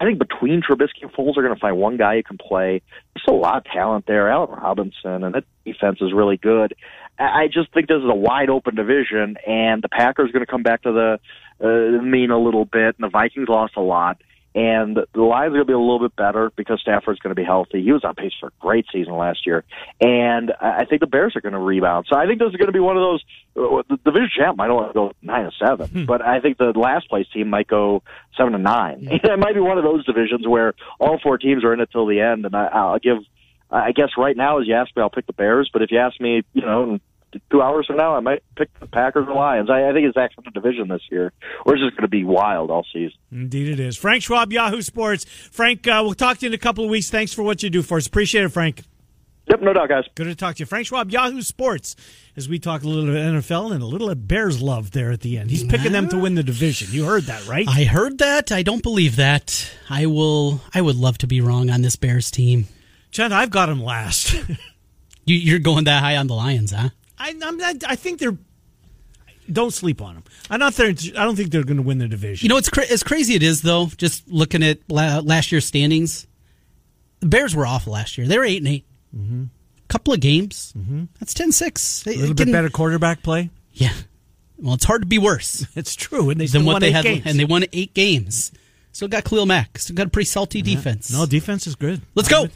I think between Trubisky and Foles are going to find one guy who can play. There's a lot of talent there. Allen Robinson, and that defense is really good. I just think this is a wide open division, and the Packers are going to come back to the uh, mean a little bit, and the Vikings lost a lot. And the Lions are going to be a little bit better because Stafford's going to be healthy. He was on pace for a great season last year, and I think the Bears are going to rebound. So I think this is going to be one of those. Uh, the division champ might only go nine and seven, but I think the last place team might go seven and nine. <laughs> it might be one of those divisions where all four teams are in it till the end. And I, I'll give. I guess right now, as you ask me, I'll pick the Bears. But if you ask me, you know, two hours from now, I might pick the Packers or Lions. I, I think it's actually the division this year. We're just going to be wild all season. Indeed, it is. Frank Schwab, Yahoo Sports. Frank, uh, we'll talk to you in a couple of weeks. Thanks for what you do for us. Appreciate it, Frank. Yep, no doubt, guys. Good to talk to you. Frank Schwab, Yahoo Sports, as we talk a little bit of NFL and a little of Bears love there at the end. He's picking them to win the division. You heard that, right? I heard that. I don't believe that. I will. I would love to be wrong on this Bears team. Chen, I've got him last. <laughs> You, you're going that high on the Lions, huh? I, I'm not, I think they're. Don't sleep on them. I'm not there. I don't think they're going to win the division. You know, it's cra- as crazy it is though. Just looking at la- last year's standings, the Bears were off last year. They were eight and 8 Mm-hmm. Couple of games. Mm-hmm. That's 10-6. a little bit better quarterback play. Yeah. Well, it's hard to be worse <laughs> It's true, and they than still what won they eight had, games. and they won eight games. Still got Khalil Mack. Still got a pretty salty defense. no defense is good. Let's I'm go.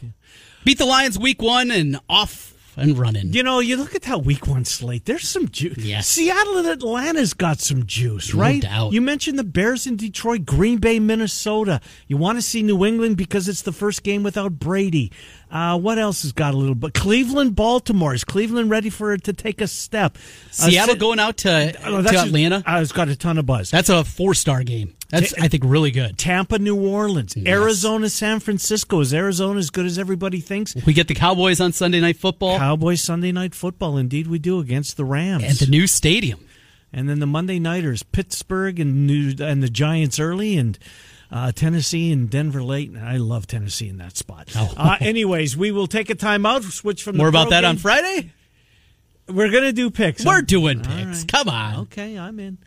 Beat the Lions week one and off and running. You know, you look at that week one slate. There's some juice. Yes. Seattle and Atlanta's got some juice, No right? doubt. You mentioned the Bears in Detroit, Green Bay, Minnesota. You want to see New England because it's the first game without Brady. Uh, what else has got a little bit? Cleveland, Baltimore. Is Cleveland ready for it to take a step? Uh, Seattle Si- going out to, Oh, to Atlanta. uh, it's got a ton of buzz. That's a four star game. That's I think really good. Tampa, New Orleans, Yes. Arizona, San Francisco. Is Arizona as good as everybody thinks? We get the Cowboys on Sunday Night Football Cowboys Sunday night football. Indeed, we do against the Rams. at the new stadium. And then the Monday nighters, Pittsburgh and New, and the Giants early, and uh, Tennessee and Denver late. And I love Tennessee in that spot. Oh. Uh, anyways, we will take a timeout. Switch from the More about that on. Friday. We're gonna do picks. We're doing picks. right. Come on. Okay, I'm in.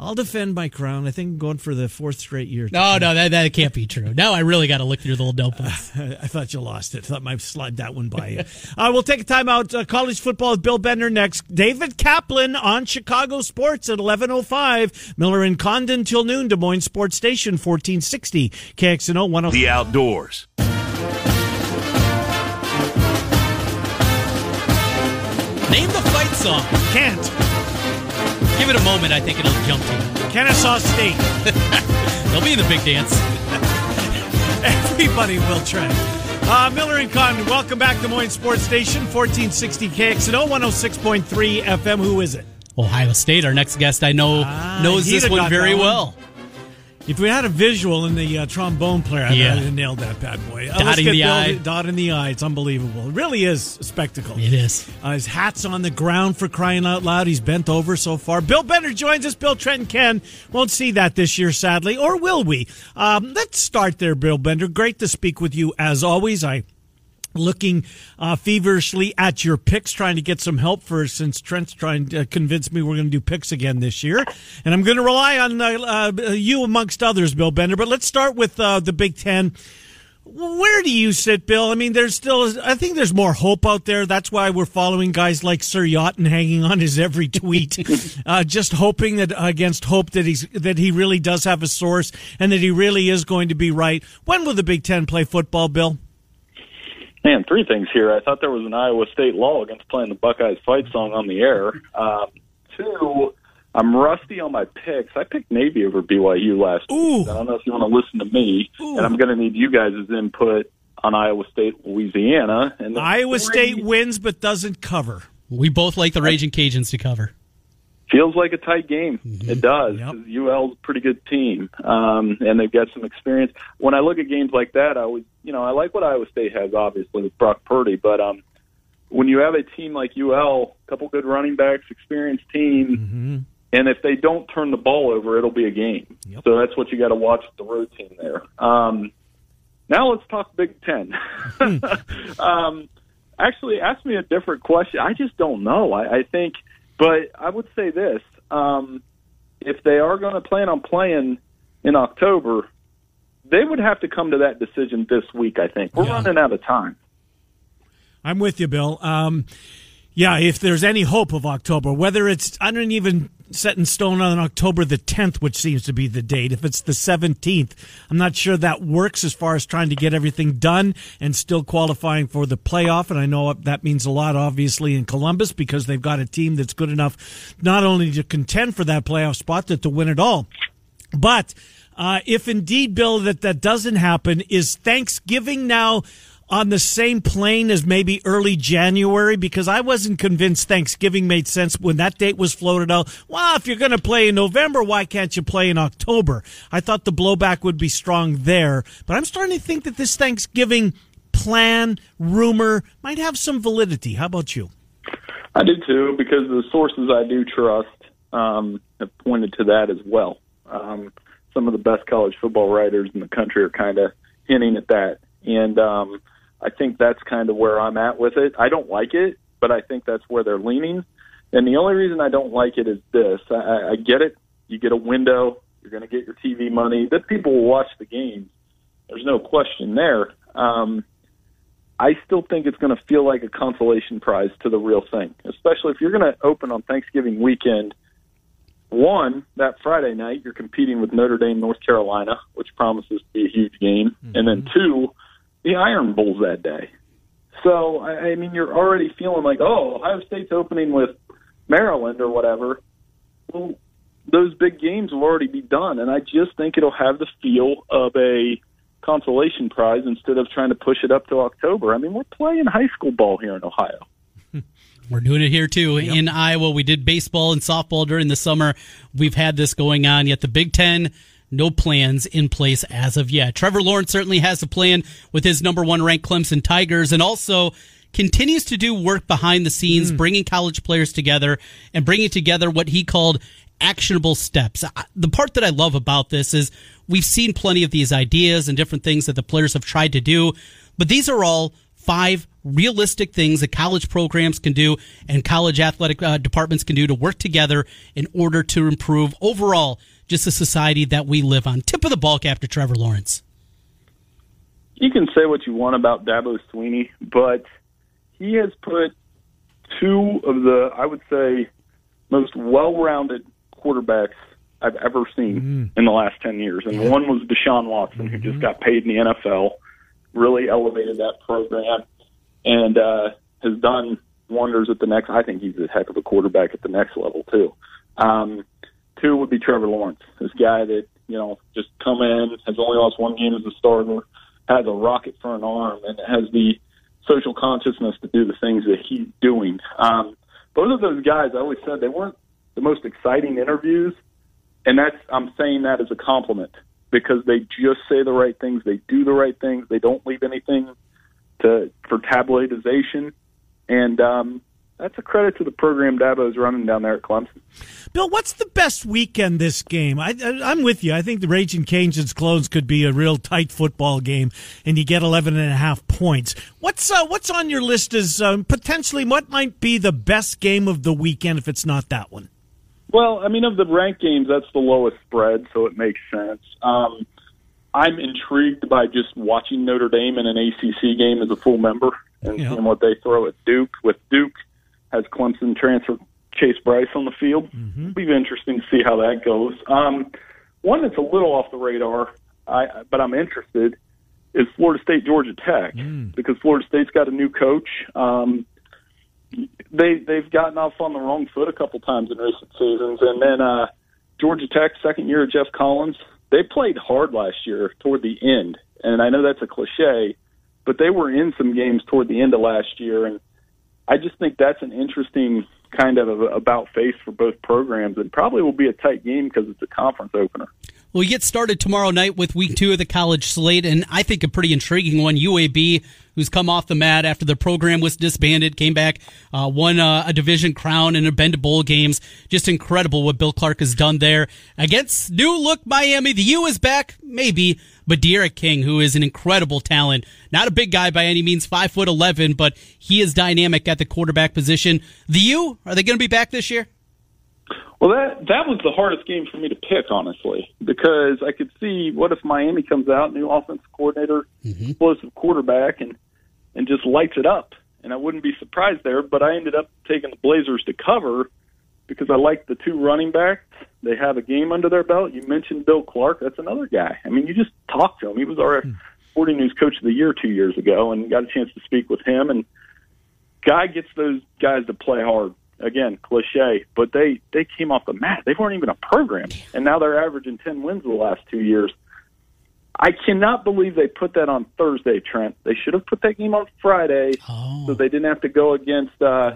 I'll defend my crown. I think I'm going for the fourth straight year. No, no, that, that can't be true. Now I really got to look through the little notebooks. <laughs> I thought you lost it. I thought I might slide that one by you. <laughs> uh, we'll take a timeout. Uh, college football with Bill Bender next. David Kaplan on Chicago Sports at 11.05. Miller and Condon till noon. Des Moines Sports Station, 1460. KXNO 105. The outdoors. Name the fight song. Can't. Give it a moment. I think it'll jump to you. Kennesaw State. <laughs> They'll be in the big dance. <laughs> Everybody will trend. Uh, Miller and Condon, welcome back to Des Moines Sports Station, 1460 KXNO 106.3 FM. Who is it? Ohio State, our next guest, I know Ah, knows this one very one. well. If we had a visual in the uh, trombone player, I'd have nailed that bad boy. Uh, Dotting let's the Bill- I. Dot in the eye. It's unbelievable. It really is a spectacle. It is. Uh, his hat's on the ground for crying out loud. He's bent over so far. Bill Bender joins us. Bill Trent and Ken won't see that this year, sadly, or will we? Um, let's start there, Bill Bender. Great to speak with you as always. I looking uh, feverishly at your picks, trying to get some help for since Trent's trying to convince me we're going to do picks again this year, and I'm going to rely on uh, uh, you amongst others, Bill Bender. But let's start with uh, the Big Ten. Where do you sit, Bill? I mean, there's still, I think there's more hope out there. That's why we're following guys like Sir Yacht and hanging on his every tweet, <laughs> uh, just hoping that against hope that he's that he really does have a source and that he really is going to be right. When will the Big Ten play football, Bill? Man, three things here. I thought there was an Iowa State law against playing the Buckeyes fight song on the air. Um, two, I'm rusty on my picks. I picked Navy over BYU last Ooh. week. I don't know if you want to listen to me, and I'm going to need you guys' input on Iowa State, Louisiana. And Iowa three, State wins but doesn't cover. We both like the Raging Cajuns to cover. Feels like a tight game. It does. Yep. UL's a pretty good team, um, and they've got some experience. When I look at games like that, I always, you know, I like what Iowa State has, obviously with Brock Purdy, but um, when you have a team like UL, a couple good running backs, experienced team, and if they don't turn the ball over, it'll be a game. Yep. So that's what you got to watch with the road team there. Um, now let's talk Big Ten. <laughs> <laughs> um, actually, ask me a different question. I just don't know. I, I think, but I would say this: um, if they are going to plan on playing in October, they would have to come to that decision this week. I think we're Yeah. running out of time. I'm with you, Bill. Um, yeah, if there's any hope of October, whether it's I don't even set in stone on October the 10th, which seems to be the date. If it's the 17th, I'm not sure that works as far as trying to get everything done and still qualifying for the playoff. And I know that means a lot, obviously, in Columbus because they've got a team that's good enough not only to contend for that playoff spot, but to win it all. But uh, if indeed, Bill, that that doesn't happen, is Thanksgiving now on the same plane as maybe early January? Because I wasn't convinced Thanksgiving made sense when that date was floated out. Well, if you're going to play in November, why can't you play in October? I thought the blowback would be strong there, but I'm starting to think that this Thanksgiving plan rumor might have some validity. How about you? I do too, because the sources I do trust um, have pointed to that as well. Um, some of the best college football writers in the country are kind of hinting at that, and um, I think that's kind of where I'm at with it. I don't like it, but I think that's where they're leaning. And the only reason I don't like it is this: I, I- get it. You get a window. You're going to get your TV money. That people will watch the games. There's no question there. Um, I still think it's going to feel like a consolation prize to the real thing, especially if you're going to open on Thanksgiving weekend. One, that Friday night, you're competing with Notre Dame, North Carolina, which promises to be a huge game. And then two, the Iron Bowl's that day. So, I, I mean, you're already feeling like, oh, Ohio State's opening with Maryland or whatever. Well, those big games will already be done. And I just think it'll have the feel of a consolation prize instead of trying to push it up to October. I mean, we're playing high school ball here in Ohio. <laughs> We're doing it here too in Iowa. We did baseball and softball during the summer. We've had this going on. Yet the Big Ten, no plans in place as of yet. Trevor Lawrence certainly has a plan with his number one ranked Clemson Tigers, and also continues to do work behind the scenes, bringing college players together and bringing together what he called actionable steps. The part that I love about this is we've seen plenty of these ideas and different things that the players have tried to do, but these are all five realistic things that college programs can do and college athletic uh, departments can do to work together in order to improve overall just the society that we live on. Tip of the ball cap to Trevor Lawrence. You can say what you want about Dabo Swinney, but he has put two of the, I would say, most well-rounded quarterbacks I've ever seen in the last 10 years. And one was Deshaun Watson, who just got paid in the NFL, really elevated that program, and uh, has done wonders at the next. I think he's a heck of a quarterback at the next level, too. Um, two would be Trevor Lawrence, this guy that, you know, just come in, has only lost one game as a starter, has a rocket for an arm, and has the social consciousness to do the things that he's doing. Um, both of those guys, I always said they weren't the most exciting interviews, and that's I'm saying that as a compliment because they just say the right things, they do the right things, they don't leave anything to for tabloidization, and um, that's a credit to the program Dabo's running down there at Clemson. Bill, what's the best weekend this game? I, I'm with you. I think the Raging Cajuns clones could be a real tight football game, and you get 11 and a half points. What's uh, what's on your list as um, potentially what might be the best game of the weekend if it's not that one? Well, I mean, of the ranked games, that's the lowest spread, so it makes sense. Um, I'm intrigued by just watching Notre Dame in an ACC game as a full member and Yeah. seeing what they throw at Duke. With Duke, has Clemson transfer Chase Brice on the field. It'll be interesting to see how that goes. Um, one that's a little off the radar, I, but I'm interested, is Florida State Georgia Tech because Florida State's got a new coach. Um, they they've gotten off on the wrong foot a couple times in recent seasons, and then uh, Georgia Tech, second year of Geoff Collins, they played hard last year toward the end, and I know that's a cliche, but they were in some games toward the end of last year, and I just think that's an interesting kind of about face for both programs, and probably will be a tight game because it's a conference opener. We get started tomorrow night with week two of the college slate, and I think a pretty intriguing one. UAB, who's come off the mat after the program was disbanded, came back, uh, won uh, a division crown and a been to bowl games. Just incredible what Bill Clark has done there against new look Miami. The U is back, maybe, but D'Eriq King, who is an incredible talent, not a big guy by any means, five foot eleven, but he is dynamic at the quarterback position. The U, are they going to be back this year? Well, that that was the hardest game for me to pick, honestly, because I could see what if Miami comes out, new offensive coordinator, mm-hmm. explosive quarterback, and and just lights it up, and I wouldn't be surprised there. But I ended up taking the Blazers to cover because I like the two running backs. They have a game under their belt. You mentioned Bill Clark; that's another guy. I mean, you just talk to him. He was our hmm. Sporting News Coach of the Year two years ago, and got a chance to speak with him. And guy gets those guys to play hard again, cliche, but they they came off the mat. They weren't even a program, and now they're averaging ten wins the last two years. I cannot believe they put that on Thursday, Trent. They should have put that game on Friday, so they didn't have to go against uh,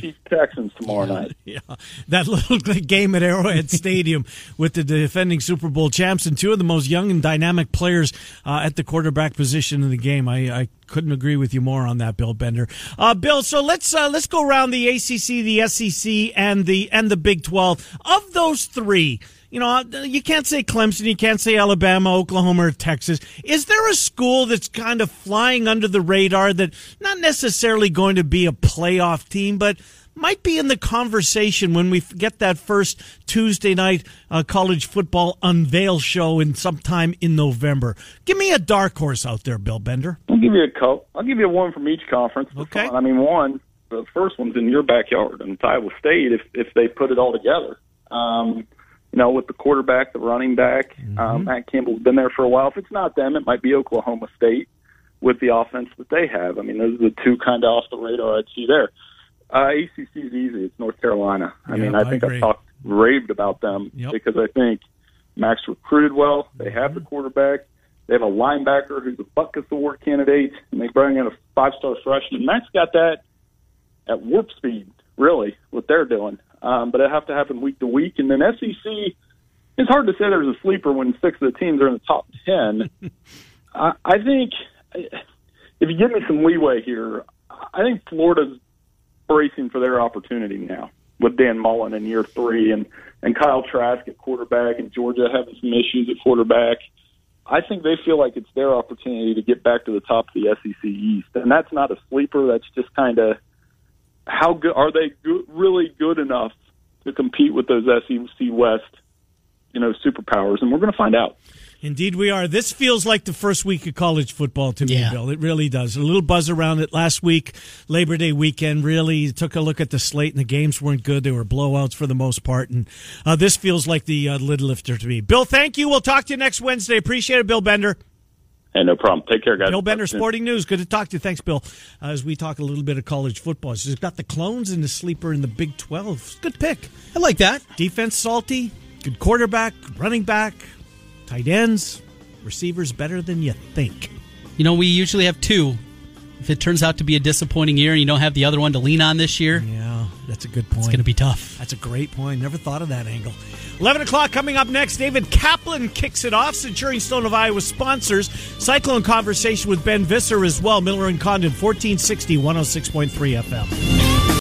Chiefs Texans tomorrow night. Yeah, that <laughs> little game at Arrowhead Stadium with the defending Super Bowl champs and two of the most young and dynamic players uh, at the quarterback position in the game. I, I couldn't agree with you more on that, Bill Bender. Uh, Bill, so let's uh, let's go around the ACC, the SEC, and the and the Big Twelve. Of those three, you know, you can't say Clemson, you can't say Alabama, Oklahoma, or Texas. Is there a school that's kind of flying under the radar that not necessarily going to be a playoff team, but might be in the conversation when we get that first Tuesday night uh, college football unveil show in sometime in November? Give me a dark horse out there, Bill Bender. I'll give you a couple. I'll give you one from each conference. Okay. I mean, one, the first one's in your backyard, and it's Iowa State if if they put it all together. Um, you know, with the quarterback, the running back, um, Matt Campbell's been there for a while. If it's not them, it might be Oklahoma State with the offense that they have. I mean, those are the two kind of off the radar I'd see there. Uh, ACC is easy. It's North Carolina. I Yeah, mean, I I think agree. I've talked raved about them Yep. because I think Max recruited well. They have the quarterback. They have a linebacker who's a Butkus Award candidate, and they bring in a five-star freshman. Mack's got that at warp speed, really, what they're doing. Um, but it have to happen week to week. And then SEC, it's hard to say there's a sleeper when six of the teams are in the top ten. <laughs> I, I think if you give me some leeway here, I think Florida's bracing for their opportunity now with Dan Mullen in year three and and Kyle Trask at quarterback and Georgia having some issues at quarterback. I think they feel like it's their opportunity to get back to the top of the SEC East, and that's not a sleeper. That's just kind of how good are they? Good, really good enough to compete with those SEC West, you know, superpowers, and we're going to find out. Indeed, we are. This feels like the first week of college football to me, Yeah. Bill. It really does. A little buzz around it last week, Labor Day weekend. Really took a look at the slate, and the games weren't good. They were blowouts for the most part, and uh, this feels like the uh, lid lifter to me. Bill, thank you. We'll talk to you next Wednesday. Appreciate it, Bill Bender. Hey, no problem. Take care, guys. Bill Bender, Sporting News. Good to talk to you. Thanks, Bill. Uh, as we talk a little bit of college football, he's got the clones and the sleeper in the Big Twelve. Good pick. I like that. Defense salty, good quarterback, running back, tight ends, receivers better than you think. You know, we usually have two. If it turns out to be a disappointing year and you don't have the other one to lean on this year, Yeah, that's a good point. it's going to be tough. That's a great point. Never thought of that angle. 11 o'clock coming up next. David Kaplan kicks it off. Centurion Stone of Iowa sponsors. Cyclone Conversation with Ben Visser as well. Miller and Condon, 1460, 106.3 FM.